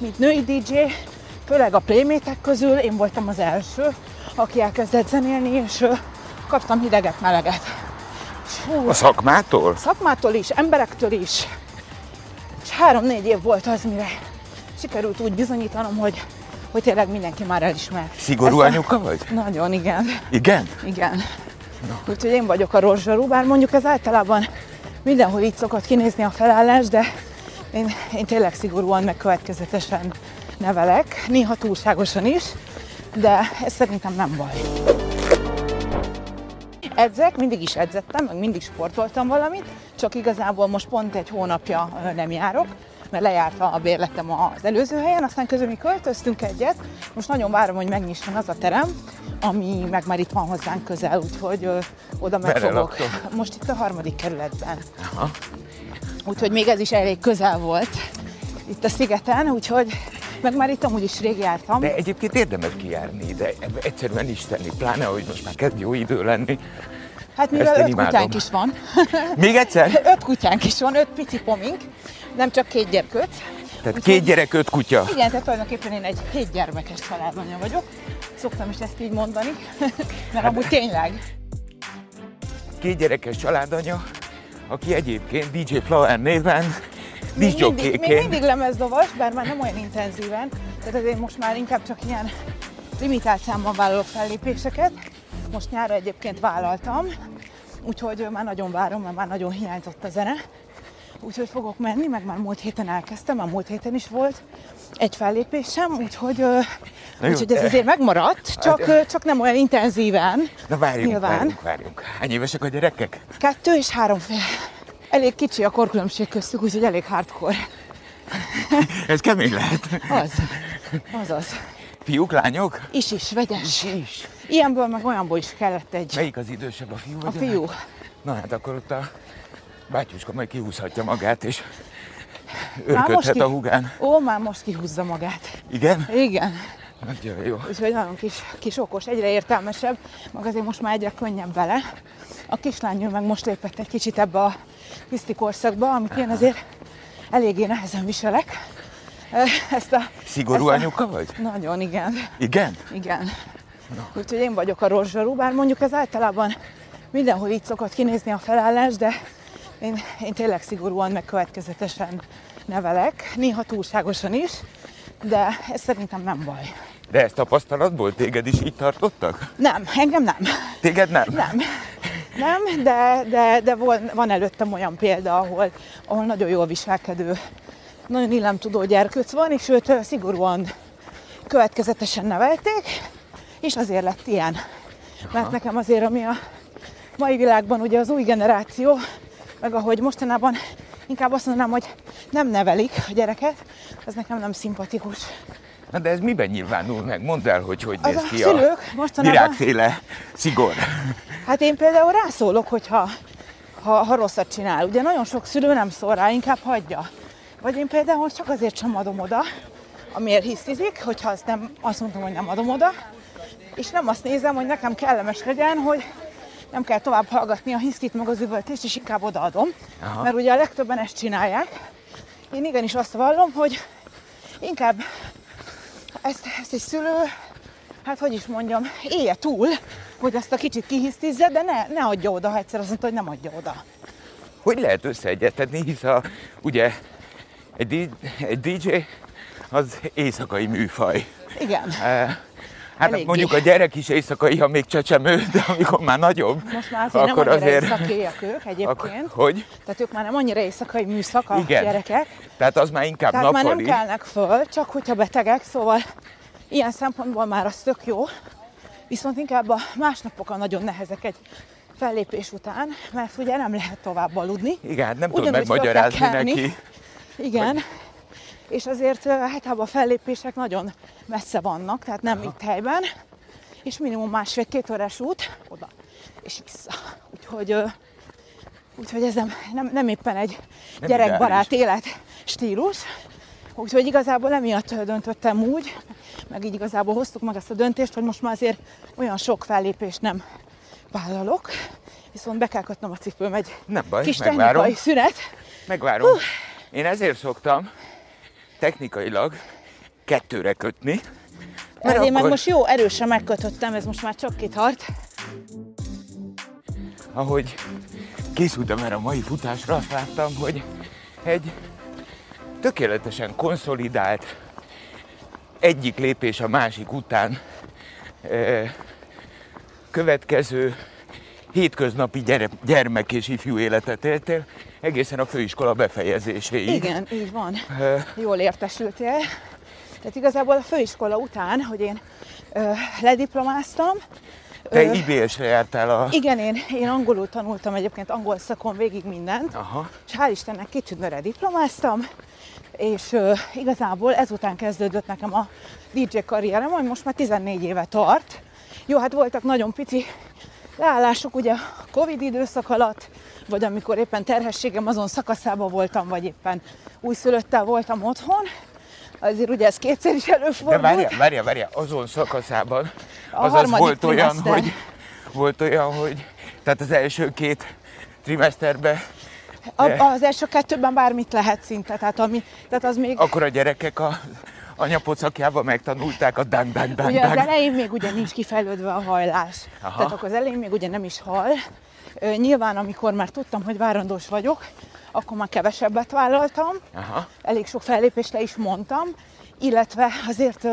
mint női DJ, főleg a playmétek közül én voltam az első, aki elkezdett zenélni, és kaptam hideget, meleget. Fú, A szakmától? szakmától is, emberektől is. És három-négy év volt az, mire sikerült úgy bizonyítanom, hogy, hogy tényleg mindenki már elismer. Szigorú Ezt a- anyuka vagy? Nagyon, igen. Igen? Igen. Úgyhogy én vagyok a rozsarú, bár mondjuk ez általában mindenhol így szokott kinézni a felállás, de én, én tényleg szigorúan, meg következetesen nevelek, néha túlságosan is, de ez szerintem nem baj. Edzek, mindig is edzettem, meg mindig sportoltam valamit, csak igazából most pont egy hónapja nem járok, mert lejárt a bérletem az előző helyen, aztán közül mi költöztünk egyet, most nagyon várom, hogy megnyisson az a terem, ami meg már itt van hozzánk közel, úgyhogy ö, oda meg Merre fogok. laktok? Most itt a harmadik kerületben. Aha. Úgyhogy még ez is elég közel volt itt a szigeten, úgyhogy meg már itt amúgy is rég jártam. De egyébként érdemes kijárni ide, egyszerűen isteni, pláne, hogy most már kezd jó idő lenni. Hát mivel öt imádom. kutyánk is van, Még egyszer? öt kutyánk is van, öt pici pomink, nem csak két gyerkőc. Tehát Úgyhogy- két gyerek, öt kutya. Igen, tehát tulajdonképpen én egy hét gyermekes családanya vagyok. Szoktam is ezt így mondani, mert amúgy tényleg. Két gyerekes családanya, aki egyébként DJ Flower néven Még mindig, még mindig lemezlovas, bár már nem olyan intenzíven, tehát azért most már inkább csak ilyen limitált számban vállalok fellépéseket. Most nyára egyébként vállaltam, úgyhogy már nagyon várom, mert már nagyon hiányzott a zene. Úgyhogy fogok menni, meg már múlt héten elkezdtem, már múlt héten is volt egy fellépésem, úgyhogy, Na jó, úgyhogy ez azért megmaradt, csak, ö, csak nem olyan intenzíven. Na várjunk, Nyilván. várjunk, várjunk. Hány évesek a gyerekek? Kettő és három fél. Elég kicsi a korkülönbség köztük, úgyhogy elég hardcore. Ez kemény lehet. Az. Azaz. Fiúk, lányok? Is is, vegyes. Is. Ilyenből meg olyanból is kellett egy. Melyik az idősebb, a fiú vagy A fiú. Na hát akkor ott a bátyuska majd kihúzhatja magát, és örködhet ki- a hugán. Ó, már most kihúzza magát. Igen? Igen. Nagyon jó. Úgyhogy nagyon kis, kis okos, egyre értelmesebb, meg azért most már egyre könnyebb vele. A kislánynő meg most lépett egy kicsit ebbe a piszti korszakba, amit én azért eléggé nehezen viselek. Ezt a, Szigorú ezt a- anyuka vagy? Nagyon, igen. Igen? Igen. Úgyhogy én vagyok a rozsarú, bár mondjuk ez általában mindenhol így szokott kinézni a felállás, de én, én tényleg szigorúan, meg következetesen nevelek, néha túlságosan is, de ez szerintem nem baj. De ezt tapasztalatból téged is így tartottak? Nem, engem nem. Téged nem? Nem. Nem, de, de, de van, van előttem olyan példa, ahol, ahol nagyon jól viselkedő, nagyon illemtudó gyerkőc van, és őt szigorúan következetesen nevelték, és azért lett ilyen. Mert nekem azért, ami a mai világban ugye az új generáció, meg ahogy mostanában inkább azt mondanám, hogy nem nevelik a gyereket, az nekem nem szimpatikus. Na de ez miben nyilvánul meg? Mondd el, hogy hogy Az néz a ki szülők a mostanában- virágféle szigor. Hát én például rászólok, hogyha ha, ha rosszat csinál. Ugye nagyon sok szülő nem szól rá, inkább hagyja. Vagy én például csak azért sem adom oda, amiért hisztizik, hogyha azt, nem, azt mondtam, hogy nem adom oda, és nem azt nézem, hogy nekem kellemes legyen, hogy nem kell tovább hallgatni a hisztit meg az üvöltést, és inkább odaadom. Aha. Mert ugye a legtöbben ezt csinálják. Én igenis azt vallom, hogy inkább ezt, ezt egy szülő, hát hogy is mondjam, élje túl, hogy azt a kicsit kihisztizze, de ne, ne adja oda, ha egyszer azt mondta, hogy nem adja oda. Hogy lehet összeegyeztetni, hisz a, ugye egy, egy DJ az éjszakai műfaj. Igen. Eh, Hát Eléggé. mondjuk a gyerek is éjszakai, ha még csecsemő, de amikor már nagyobb, Most már azért akkor nem annyira azért... éjszakéjak ők Akkor, egyébként. hogy? Tehát ők már nem annyira éjszakai műszak a Igen. gyerekek. Tehát az már inkább Tehát már nem nappali. kelnek föl, csak hogyha betegek, szóval ilyen szempontból már az tök jó. Viszont inkább a másnapok a nagyon nehezek egy fellépés után, mert ugye nem lehet tovább aludni. Igen, hát nem Ugyanúgy megmagyarázni neki. Igen. És azért általában a fellépések nagyon messze vannak, tehát nem itt helyben, és minimum másfél-két órás út oda és vissza. Úgyhogy, úgyhogy ez nem, nem, nem éppen egy Nem gyerekbarát élet stílus. Úgyhogy igazából emiatt döntöttem úgy, meg így igazából hoztuk meg ezt a döntést, hogy most már azért olyan sok fellépést nem vállalok, viszont be kell kötnöm a cipőm egy Nem baj, kis megvárom. szünet. Megvárom. Én ezért szoktam technikailag kettőre kötni. Mert én meg most jó erősen megkötöttem, ez most már csak kitart. Ahogy készültem erre a mai futásra, azt láttam, hogy egy tökéletesen konszolidált, egyik lépés a másik után következő hétköznapi gyere, gyermek és ifjú életet éltél, egészen a főiskola befejezéséig. Igen, így van. Jól értesültél. Tehát igazából a főiskola után, hogy én ö, lediplomáztam, Te IBS-re jártál a... Igen, én, én angolul tanultam egyébként angol szakon végig mindent, Aha. és hál' Istennek kitűnőre diplomáztam, és ö, igazából ezután kezdődött nekem a DJ karrierem, ami most már 14 éve tart. Jó, hát voltak nagyon pici leállások ugye a Covid időszak alatt, vagy amikor éppen terhességem azon szakaszában voltam, vagy éppen újszülöttel voltam otthon, azért ugye ez kétszer is De előfordult. várjál, várjál, várjál, azon szakaszában, A azaz volt olyan, trimester. hogy, volt olyan, hogy, tehát az első két trimeszterben A, az első kettőben bármit lehet szinte, tehát, ami, tehát az még... akkor a gyerekek a anyapocakjában megtanulták a dang dang dang Ugye az elején még ugye nincs kifejlődve a hajlás. Aha. Tehát akkor az elején még ugye nem is hal. Nyilván, amikor már tudtam, hogy várandós vagyok, akkor már kevesebbet vállaltam. Aha. Elég sok fellépést le is mondtam, illetve azért,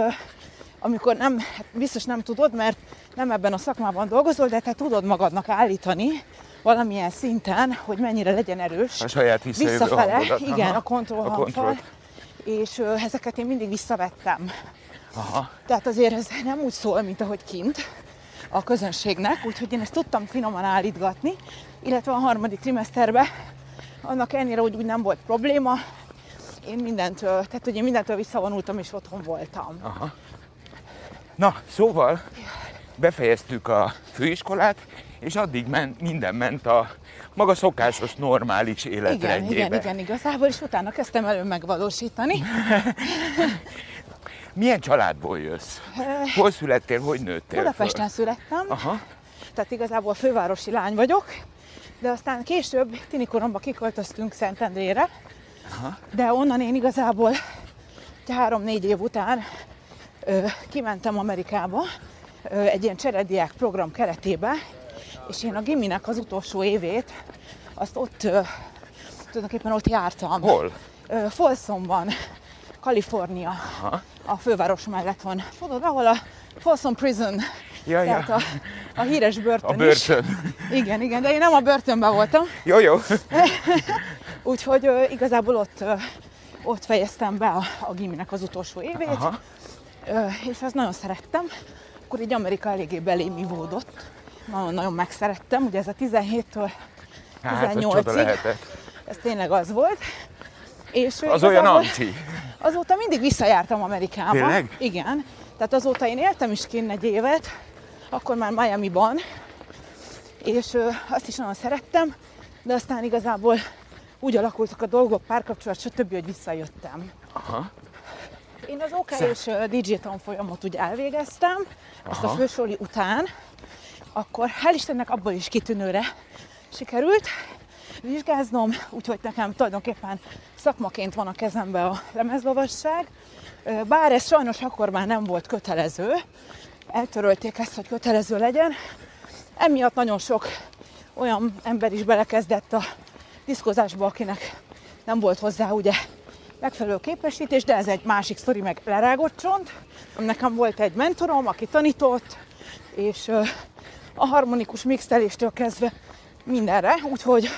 amikor nem, hát biztos nem tudod, mert nem ebben a szakmában dolgozol, de te tudod magadnak állítani valamilyen szinten, hogy mennyire legyen erős. A saját Visszafele, hangodat. igen, Aha. a kontroll A hangfal. És ezeket én mindig visszavettem. Aha. Tehát azért ez nem úgy szól, mint ahogy kint a közönségnek, úgyhogy én ezt tudtam finoman állítgatni, illetve a harmadik trimeszterben annak ellenére, hogy úgy nem volt probléma, én mindentől, tehát hogy én mindentől visszavonultam és otthon voltam. Aha. Na, szóval befejeztük a főiskolát, és addig ment, minden ment a maga szokásos, normális Igen, életrendjébe. igen, igen, igazából, és utána kezdtem elő megvalósítani. Milyen családból jössz? Hol születtél, hogy nőttél Budapesten föl? születtem, Aha. tehát igazából fővárosi lány vagyok, de aztán később, tinikoromban kiköltöztünk Szentendrére, de onnan én igazából három-négy év után ö, kimentem Amerikába ö, egy ilyen cserediák program keretébe, és én a giminek az utolsó évét azt ott, ö, tulajdonképpen ott jártam. Hol? Ö, Folsomban, Kalifornia, a főváros mellett van. Tudod, ahol a Folsom Prison, Ja, ja. tehát a, a híres börtön A börtön. is. Igen, igen, de én nem a börtönben voltam, Jó, jó. úgyhogy ö, igazából ott, ö, ott fejeztem be a, a giminek az utolsó évét, Aha. ö, és azt nagyon szerettem. Akkor így Amerika eléggé belém ivódott. Nagyon-nagyon megszerettem, ugye ez a 17-től Hát, ez csoda 18-ig. lehetett. ez tényleg az volt. És Az olyan amcsi. Azóta mindig visszajártam Amerikába. Tényleg? Igen. Tehát azóta én éltem is kint egy évet, akkor már Miami-ban, és ö, azt is nagyon szerettem, de aztán igazából úgy alakultak a dolgok, párkapcsolat, stb., hogy visszajöttem. Aha. Én az OK és DJ tanfolyamot úgy elvégeztem, ezt a Aha. fősoli után, akkor hál' Istennek abból is kitűnőre sikerült vizsgáznom, úgyhogy nekem tulajdonképpen szakmaként van a kezembe a lemezlovasság, bár ez sajnos akkor már nem volt kötelező, eltörölték ezt, hogy kötelező legyen, emiatt nagyon sok olyan ember is belekezdett a diszkozásba, akinek nem volt hozzá ugye megfelelő képesítés, de ez egy másik sztori, meg lerágott csont. Nekem volt egy mentorom, aki tanított, és a harmonikus mixteléstől kezdve mindenre, úgyhogy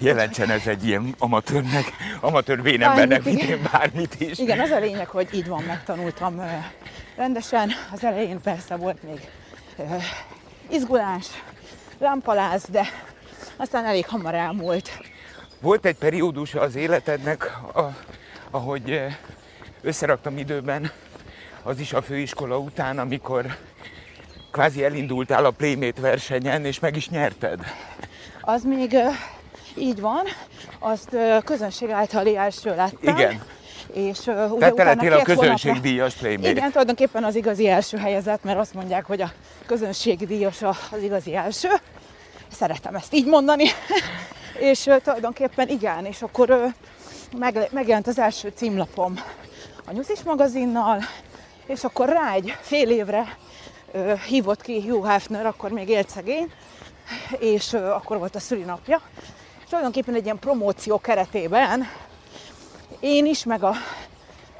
Jelentsen ez egy ilyen amatőrnek, amatőr vénembernek, Bármit, mint én bármit is. igen, az a lényeg, hogy így van, megtanultam rendesen. Az elején persze volt még izgulás, lámpaláz, de aztán elég hamar elmúlt. Volt egy periódus az életednek, a, ahogy összeraktam időben, az is a főiskola után, amikor kvázi elindultál a Playmate versenyen, és meg is nyerted. Az még így van, azt közönség általi első lettem. Igen. És ö, ugye te utána a közönségdíjas Playmate. Igen, tulajdonképpen az igazi első helyezett, mert azt mondják, hogy a közönségdíjas az igazi első. Szeretem ezt így mondani. és ö, tulajdonképpen igen, és akkor ö, meg, megjelent az első címlapom a Nyuszis magazinnal, és akkor rá egy fél évre hívott ki Hugh Hefner, akkor még élt szegény, és akkor volt a szülinapja. És tulajdonképpen egy ilyen promóció keretében én is, meg a,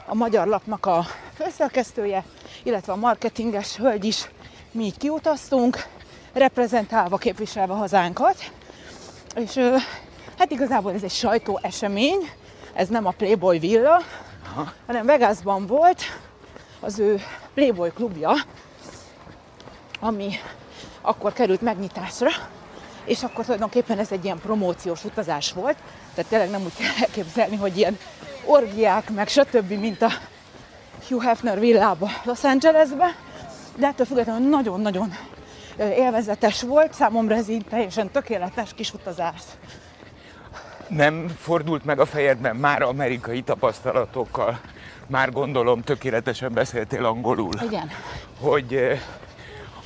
a Magyar Lapnak a főszerkesztője, illetve a marketinges hölgy is mi így kiutaztunk, reprezentálva, képviselve hazánkat. És hát igazából ez egy sajtó esemény, ez nem a Playboy villa, Aha. hanem Vegasban volt az ő Playboy klubja, ami akkor került megnyitásra, és akkor tulajdonképpen ez egy ilyen promóciós utazás volt, tehát tényleg nem úgy kell elképzelni, hogy ilyen orgiák, meg stb., mint a Hugh Hefner villába Los Angelesbe, de ettől függetlenül nagyon-nagyon élvezetes volt, számomra ez így teljesen tökéletes kis utazás. Nem fordult meg a fejedben már amerikai tapasztalatokkal, már gondolom tökéletesen beszéltél angolul. Igen. Hogy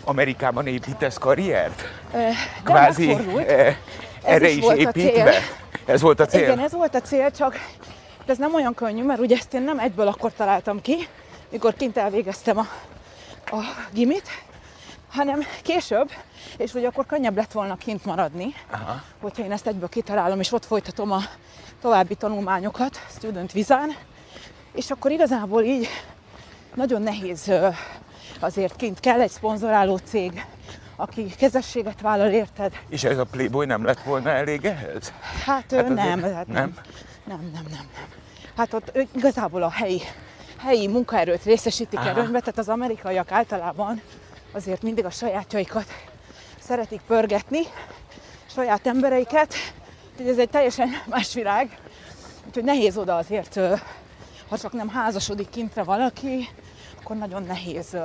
Amerikában építesz karriert? Kvázi eh, erre is, is építve? Ez volt a cél? Igen, ez volt a cél, csak ez nem olyan könnyű, mert ugye ezt én nem egyből akkor találtam ki, mikor kint elvégeztem a, a gimit, hanem később, és hogy akkor könnyebb lett volna kint maradni, Aha. hogyha én ezt egyből kitalálom, és ott folytatom a további tanulmányokat student vizán, és akkor igazából így nagyon nehéz azért kint kell egy szponzoráló cég, aki kezességet vállal, érted? És ez a Playboy nem lett volna elég ehhez? Hát, hát nem, hát nem. Nem, nem, nem, nem. Hát ott igazából a helyi, helyi munkaerőt részesítik Aha. tehát az amerikaiak általában azért mindig a sajátjaikat szeretik pörgetni, saját embereiket, úgyhogy ez egy teljesen más világ, úgyhogy nehéz oda azért, ha csak nem házasodik kintre valaki, akkor nagyon nehéz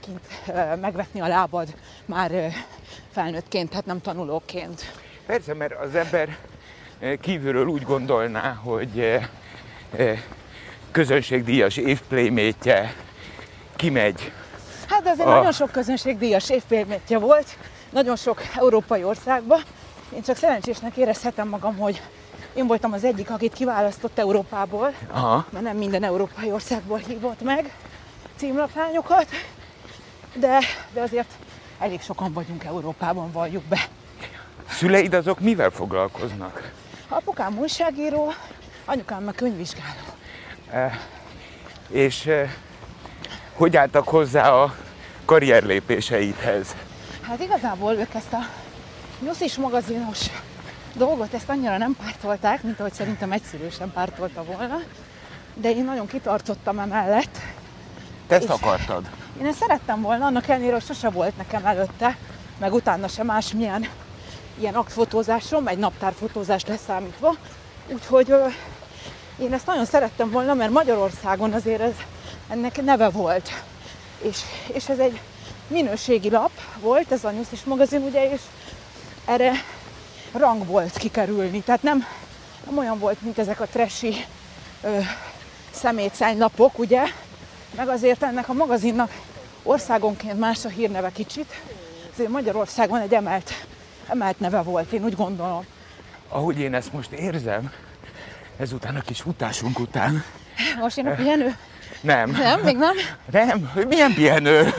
kint megvetni a lábad már felnőttként, tehát nem tanulóként. Persze, mert az ember kívülről úgy gondolná, hogy közönségdíjas évplaymétje kimegy Hát azért a... nagyon sok közönségdíjas évpélmétje volt, nagyon sok európai országban. Én csak szerencsésnek érezhetem magam, hogy én voltam az egyik, akit kiválasztott Európából, Aha. mert nem minden európai országból hívott meg címlapányokat, de, de azért elég sokan vagyunk Európában, valljuk be. Szüleid azok mivel foglalkoznak? Apukám újságíró, anyukám meg könyvvizsgáló. E, és e, hogy álltak hozzá a karrierlépéseidhez? Hát igazából ők ezt a nyuszis magazinos dolgot, ezt annyira nem pártolták, mint ahogy szerintem egyszerű sem pártolta volna, de én nagyon kitartottam emellett. Te ezt akartad? Én ezt szerettem volna, annak ellenére, hogy sose volt nekem előtte, meg utána sem másmilyen ilyen aktfotózásom, egy naptárfotózás leszámítva. Úgyhogy ö, én ezt nagyon szerettem volna, mert Magyarországon azért ez, ennek neve volt. És, és ez egy minőségi lap volt, ez a Nyuszis magazin, ugye, és erre rang volt kikerülni. Tehát nem, nem olyan volt, mint ezek a tresi szemétszánylapok, ugye, meg azért ennek a magazinnak országonként más a hírneve kicsit. Azért Magyarországon egy emelt, emelt neve volt, én úgy gondolom. Ahogy én ezt most érzem, ezután a kis futásunk után. Most én a pihenő? Nem. Nem, még nem? Nem, milyen pihenő?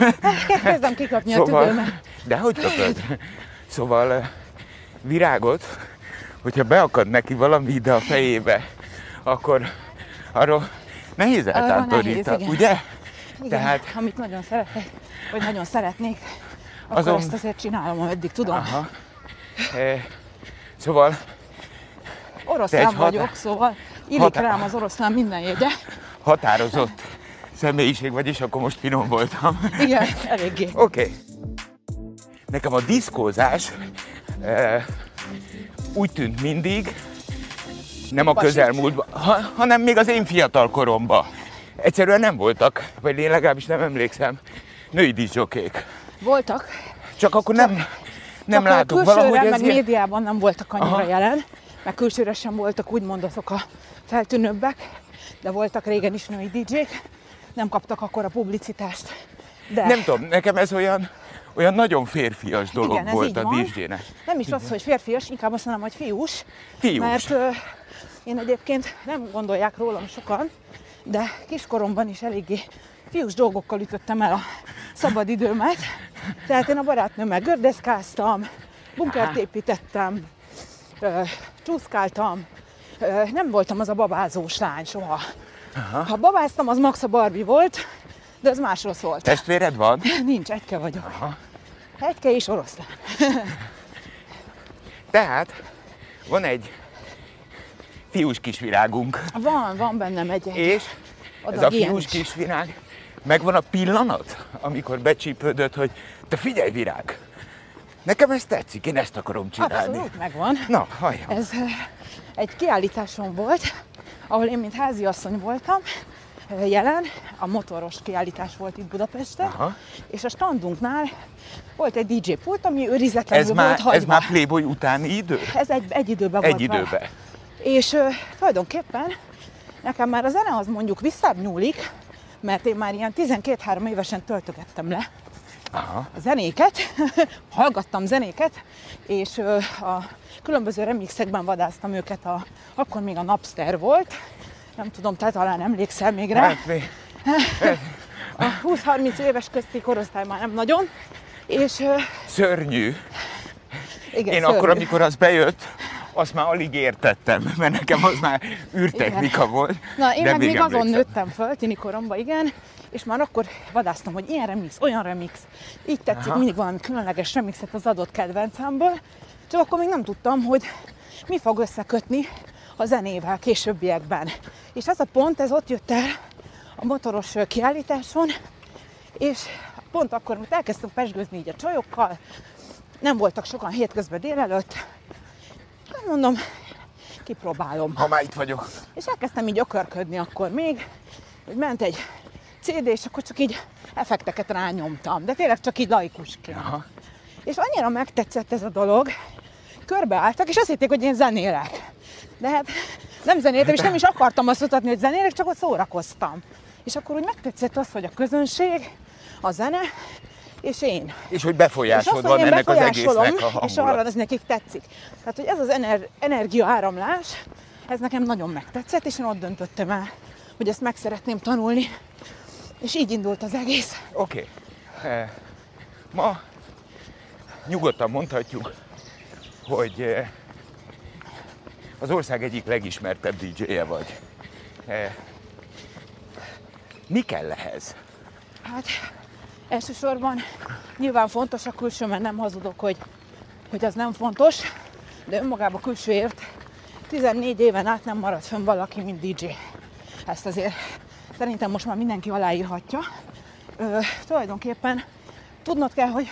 Kezdem kikapni szóval, a tüdőmet. De hogy kapod? Szóval eh, virágot, hogyha beakad neki valami ide a fejébe, akkor arról nehéz eltántorítani, ugye? Igen, Tehát, amit nagyon szeretek, vagy nagyon szeretnék, akkor azon... ezt azért csinálom, ameddig tudom. Aha. E, szóval... Oroszlán vagyok, szóval illik hat... rám az oroszlán minden jegye. Határozott személyiség vagy, és akkor most finom voltam. Igen, eléggé. Oké. Okay. Nekem a diszkózás e, úgy tűnt mindig, nem a közelmúltban, ha, hanem még az én fiatal koromban. Egyszerűen nem voltak, vagy én legalábbis nem emlékszem, női diszjokék. Voltak. Csak akkor nem, nem Csak látok valahogy ez meg ilyen... médiában nem voltak annyira Aha. jelen, meg külsőre sem voltak úgymond azok a feltűnőbbek, de voltak régen is női DJ-k, nem kaptak akkor a publicitást. De... Nem tudom, nekem ez olyan, olyan nagyon férfias dolog Igen, volt a DJ-nek. Nem is az, hogy férfias, inkább azt mondom, hogy fiús. Fiús. Mert ö, én egyébként nem gondolják rólam sokan, de kiskoromban is eléggé fiús dolgokkal ütöttem el a szabadidőmet. Tehát én a barátnőmmel gördeszkáztam, bunkert építettem, ö, csúszkáltam, ö, nem voltam az a babázós lány soha. Aha. Ha babáztam, az max a Barbie volt, de az másról szólt. Testvéred van? Nincs, egyke vagyok. Aha. Egyke és oroszlán. Tehát van egy fiús kisvirágunk. Van, van bennem egy, És ez a fiús is. kisvirág, megvan a pillanat, amikor becsípődött, hogy te figyelj virág, nekem ez tetszik, én ezt akarom csinálni. Abszolút megvan. Na, halljam. Ez ö, egy kiállításon volt, ahol én, mint háziasszony voltam, jelen, a motoros kiállítás volt itt Budapesten, Aha. és a standunknál volt egy DJ pult, ami őrizetlenül Ez már, volt hagyva. ez már Playboy utáni idő? ez egy, egy időben Egy volt vele. időben. És ö, tulajdonképpen nekem már a zene az mondjuk visszább nyúlik, mert én már ilyen 12-3 évesen töltögettem le Aha. a zenéket, hallgattam zenéket, és ö, a különböző remixekben vadáztam őket, a, akkor még a Napster volt, nem tudom, te talán emlékszel még rá. Hát mi? A 20-30 éves közti korosztály már nem nagyon, és Szörnyű. igen, Én szörnyű. akkor, amikor az bejött, azt már alig értettem, mert nekem az már űrtechnika volt. Na, én meg még azon emlékszem. nőttem föl, tini koromban, igen, és már akkor vadáztam, hogy ilyen remix, olyan remix, így tetszik Aha. mindig valami különleges remixet az adott kedvencemből, csak akkor még nem tudtam, hogy mi fog összekötni a zenével későbbiekben. És ez a pont, ez ott jött el a motoros kiállításon, és pont akkor, amikor elkezdtünk pesgőzni így a csajokkal, nem voltak sokan hétközben délelőtt, hát mondom, kipróbálom. Ha már itt vagyok. És elkezdtem így ökörködni akkor még, hogy ment egy CD, és akkor csak így effekteket rányomtam, de tényleg csak így laikusként. Aha. És annyira megtetszett ez a dolog, körbeálltak, és azt hitték, hogy én zenélek. De hát nem zenéltem, és nem is akartam azt mutatni, hogy zenélek, csak ott szórakoztam. És akkor úgy megtetszett az, hogy a közönség, a zene, és én. És hogy És befolyásod azt, van hogy ennek az egésznek a és arra ez nekik tetszik. Tehát, hogy ez az ener- energiaáramlás, ez nekem nagyon megtetszett, és én ott döntöttem el, hogy ezt meg szeretném tanulni. És így indult az egész. Oké. Eh, Ma nyugodtan mondhatjuk, hogy eh, az ország egyik legismertebb DJ-je vagy. Eh, Mi kell ehhez? Hát elsősorban nyilván fontos a külső, mert nem hazudok, hogy, hogy az nem fontos, de önmagában külsőért 14 éven át nem maradt fönn valaki, mint DJ. Ezt azért szerintem most már mindenki aláírhatja. Ö, tulajdonképpen tudnod kell, hogy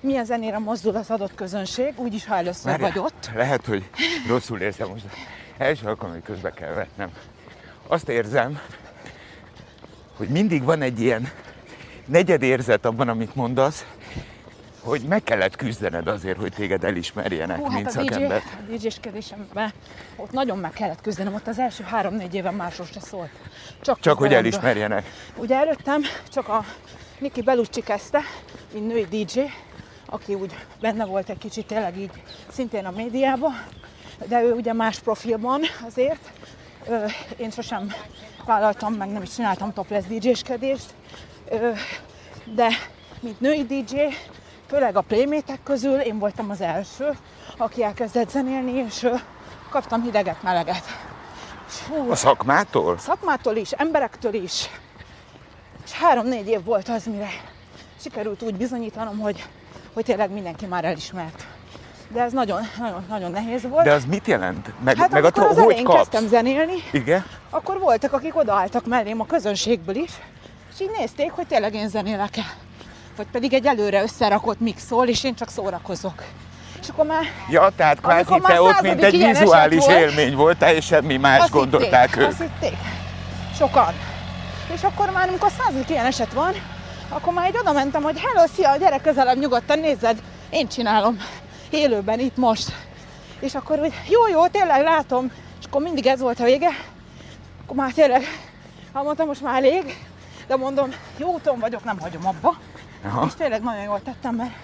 milyen zenére mozdul az adott közönség, úgyis ha először Várjál, vagy ott. Lehet, hogy rosszul érzem most. Első alkalom, hogy közbe kell vetnem. Azt érzem, hogy mindig van egy ilyen negyed érzet abban, amit mondasz, hogy meg kellett küzdened azért, hogy téged elismerjenek, Hú, mint hát a DJ, szakembert. a DJ-skedésemben ott nagyon meg kellett küzdenem, ott az első három-négy éven másról se szólt. Csak, Csak hogy elismerjenek. Ugye előttem csak a Niki Bellucci kezdte, mint női DJ, aki úgy benne volt egy kicsit tényleg így szintén a médiában, de ő ugye más profilban azért. Ö, Én sosem vállaltam, meg nem is csináltam topless DJ-skedést, Ö, de mint női DJ, főleg a playmétek közül én voltam az első, aki elkezdett zenélni, és ö, kaptam hideget, meleget. Hú, A szakmától? szakmától is, emberektől is. És három-négy év volt az, mire sikerült úgy bizonyítanom, hogy, hogy tényleg mindenki már elismert. De ez nagyon, nagyon, nagyon nehéz volt. De az mit jelent? Meg, hát meg a amikor tro- az hogy kapsz? kezdtem zenélni, Igen? akkor voltak, akik odaálltak mellém a közönségből is, és így nézték, hogy tényleg én zenélek-e. Vagy pedig egy előre összerakott mix szól, és én csak szórakozok. És akkor már Ja, tehát kvázi te ott, mint egy vizuális volt, élmény voltál, és semmi más azt gondolták hitték, ők. Azt hitték. Sokan. És akkor már, amikor századik ilyen eset van, akkor már egy oda mentem, hogy hello, szia, gyere közelebb, nyugodtan nézzed, én csinálom. Élőben, itt most. És akkor úgy, jó, jó, tényleg látom, és akkor mindig ez volt a vége, akkor már tényleg, ha mondtam, most már elég, de mondom, jó úton vagyok, nem hagyom abba. Aha. És tényleg nagyon jól tettem, mert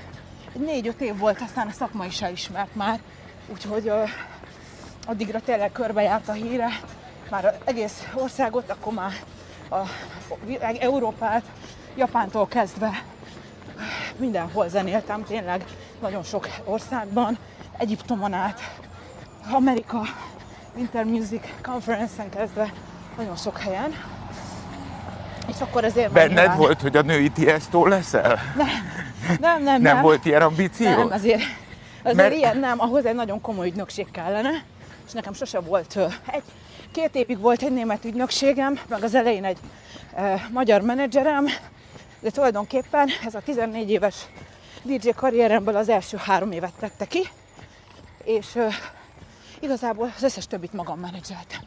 négy-öt év volt, aztán a szakma is elismert már, úgyhogy ö, addigra tényleg körbejárt a híre, már az egész országot, akkor már a világ- Európát, Japántól kezdve mindenhol zenéltem, tényleg nagyon sok országban, Egyiptomon át, Amerika, Winter Music Conference-en kezdve nagyon sok helyen. És akkor ezért Benned nyilván- volt, hogy a női Tiesto leszel? Nem, nem, nem. Nem volt ilyen ambíció? Nem, azért, azért Mert- ilyen nem, ahhoz egy nagyon komoly ügynökség kellene, és nekem sose volt, egy, két évig volt egy német ügynökségem, meg az elején egy e, magyar menedzserem, de tulajdonképpen ez a 14 éves DJ karrieremből az első három évet tette ki, és ö, igazából az összes többit magam menedzseltem.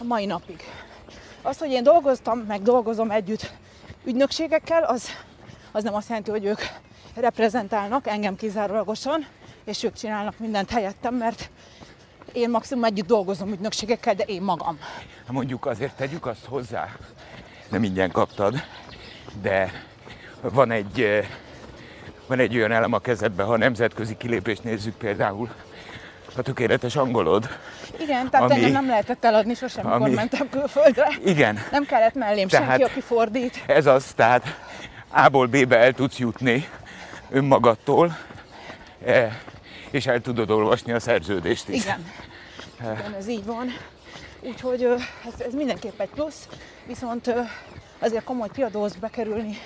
A mai napig. Az, hogy én dolgoztam, meg dolgozom együtt ügynökségekkel, az, az nem azt jelenti, hogy ők reprezentálnak engem kizárólagosan, és ők csinálnak mindent helyettem, mert én maximum együtt dolgozom ügynökségekkel, de én magam. Mondjuk azért tegyük azt hozzá, nem ingyen kaptad, de van egy, van egy olyan elem a kezedben, ha a nemzetközi kilépést nézzük például, a tökéletes angolod. Igen, tehát Ami- nem lehetett eladni sosem, amikor ami- mentem külföldre. Igen, Nem kellett mellém Tehát- senki, aki fordít. ez az, tehát A-ból B-be el tudsz jutni önmagadtól, eh, és el tudod olvasni a szerződést is. Igen. Igen, ez így van. Úgyhogy ez, ez mindenképp egy plusz, viszont azért komoly kiadóhoz bekerülni,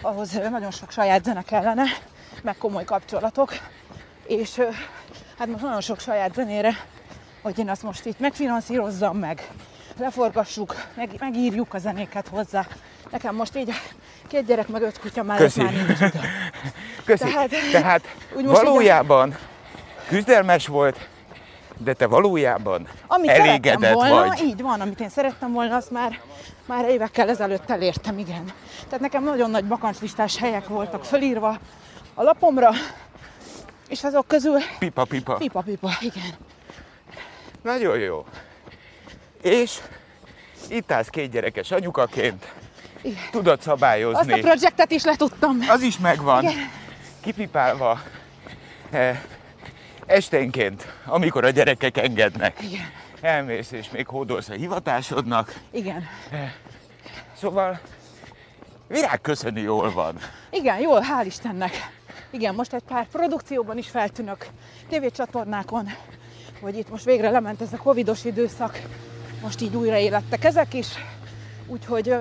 ahhoz nagyon sok saját zene kellene, meg komoly kapcsolatok, és hát most nagyon sok saját zenére, hogy én azt most itt megfinanszírozzam meg, leforgassuk, meg, megírjuk a zenéket hozzá. Nekem most így két gyerek meg öt kutya mellett Köszi. már nincs. Köszi. Tehát- Tehát, valójában küzdelmes volt, de te valójában Amit elégedett volna, vagy. így van, amit én szerettem volna, azt már, már évekkel ezelőtt elértem, igen. Tehát nekem nagyon nagy bakancslistás helyek voltak fölírva a lapomra, és azok közül Pipa, pipa. pipa-pipa, igen. Nagyon jó. És itt állsz két gyerekes anyukaként, Igen. tudod Azt a szabályozni. projektet is letudtam. Az is megvan, Igen. kipipálva. Eh, esténként, amikor a gyerekek engednek, Igen, elmész és még hódolsz a hivatásodnak. igen. Szóval virág köszöni jól van. Igen, jól, hál' Istennek. Igen, most egy pár produkcióban is feltűnök, tévécsatornákon, hogy itt most végre lement ez a covidos időszak, most így újra élettek ezek is, úgyhogy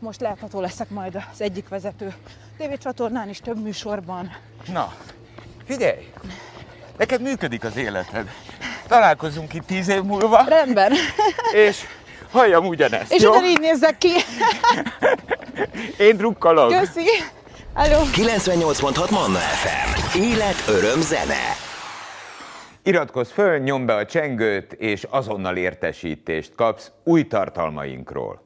most látható leszek majd az egyik vezető tévécsatornán is, több műsorban. Na, figyelj! Neked működik az életed. Találkozunk itt tíz év múlva, Rendben. és halljam ugyanezt, És jó? ugyanígy nézzek ki. Én drukkolok. Köszi. Hello. 98.6 Manna FM. Élet, öröm, zene. Iratkozz föl, nyomd be a csengőt, és azonnal értesítést kapsz új tartalmainkról.